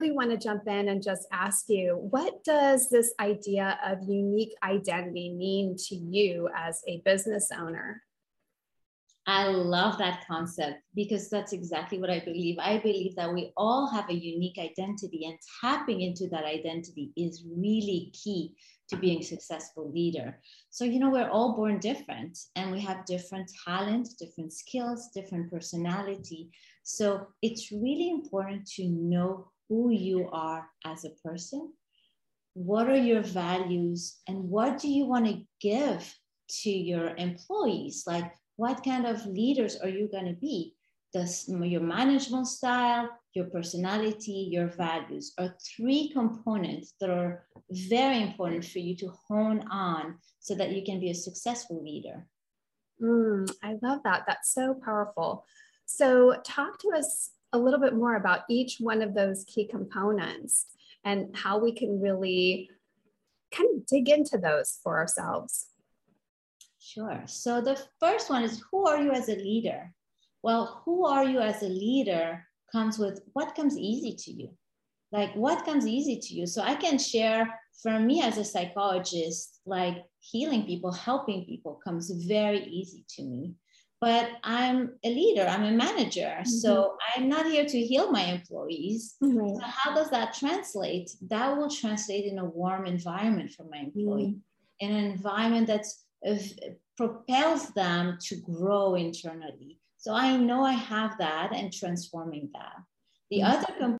really want to jump in and just ask you what does this idea of unique identity mean to you as a business owner? I love that concept because that's exactly what I believe. I believe that we all have a unique identity, and tapping into that identity is really key to being a successful leader. So, you know, we're all born different and we have different talent, different skills, different personality. So, it's really important to know who you are as a person. What are your values and what do you want to give to your employees? Like, what kind of leaders are you going to be? Does your management style, your personality, your values are three components that are very important for you to hone on so that you can be a successful leader. Mm, I love that. That's so powerful. So, talk to us a little bit more about each one of those key components and how we can really kind of dig into those for ourselves. Sure. So the first one is who are you as a leader? Well, who are you as a leader comes with what comes easy to you. Like what comes easy to you. So I can share for me as a psychologist, like healing people, helping people comes very easy to me. But I'm a leader, I'm a manager. Mm-hmm. So I'm not here to heal my employees. Mm-hmm. So how does that translate? That will translate in a warm environment for my employee, mm-hmm. in an environment that's propels them to grow internally. So I know I have that and transforming that. The mm-hmm. other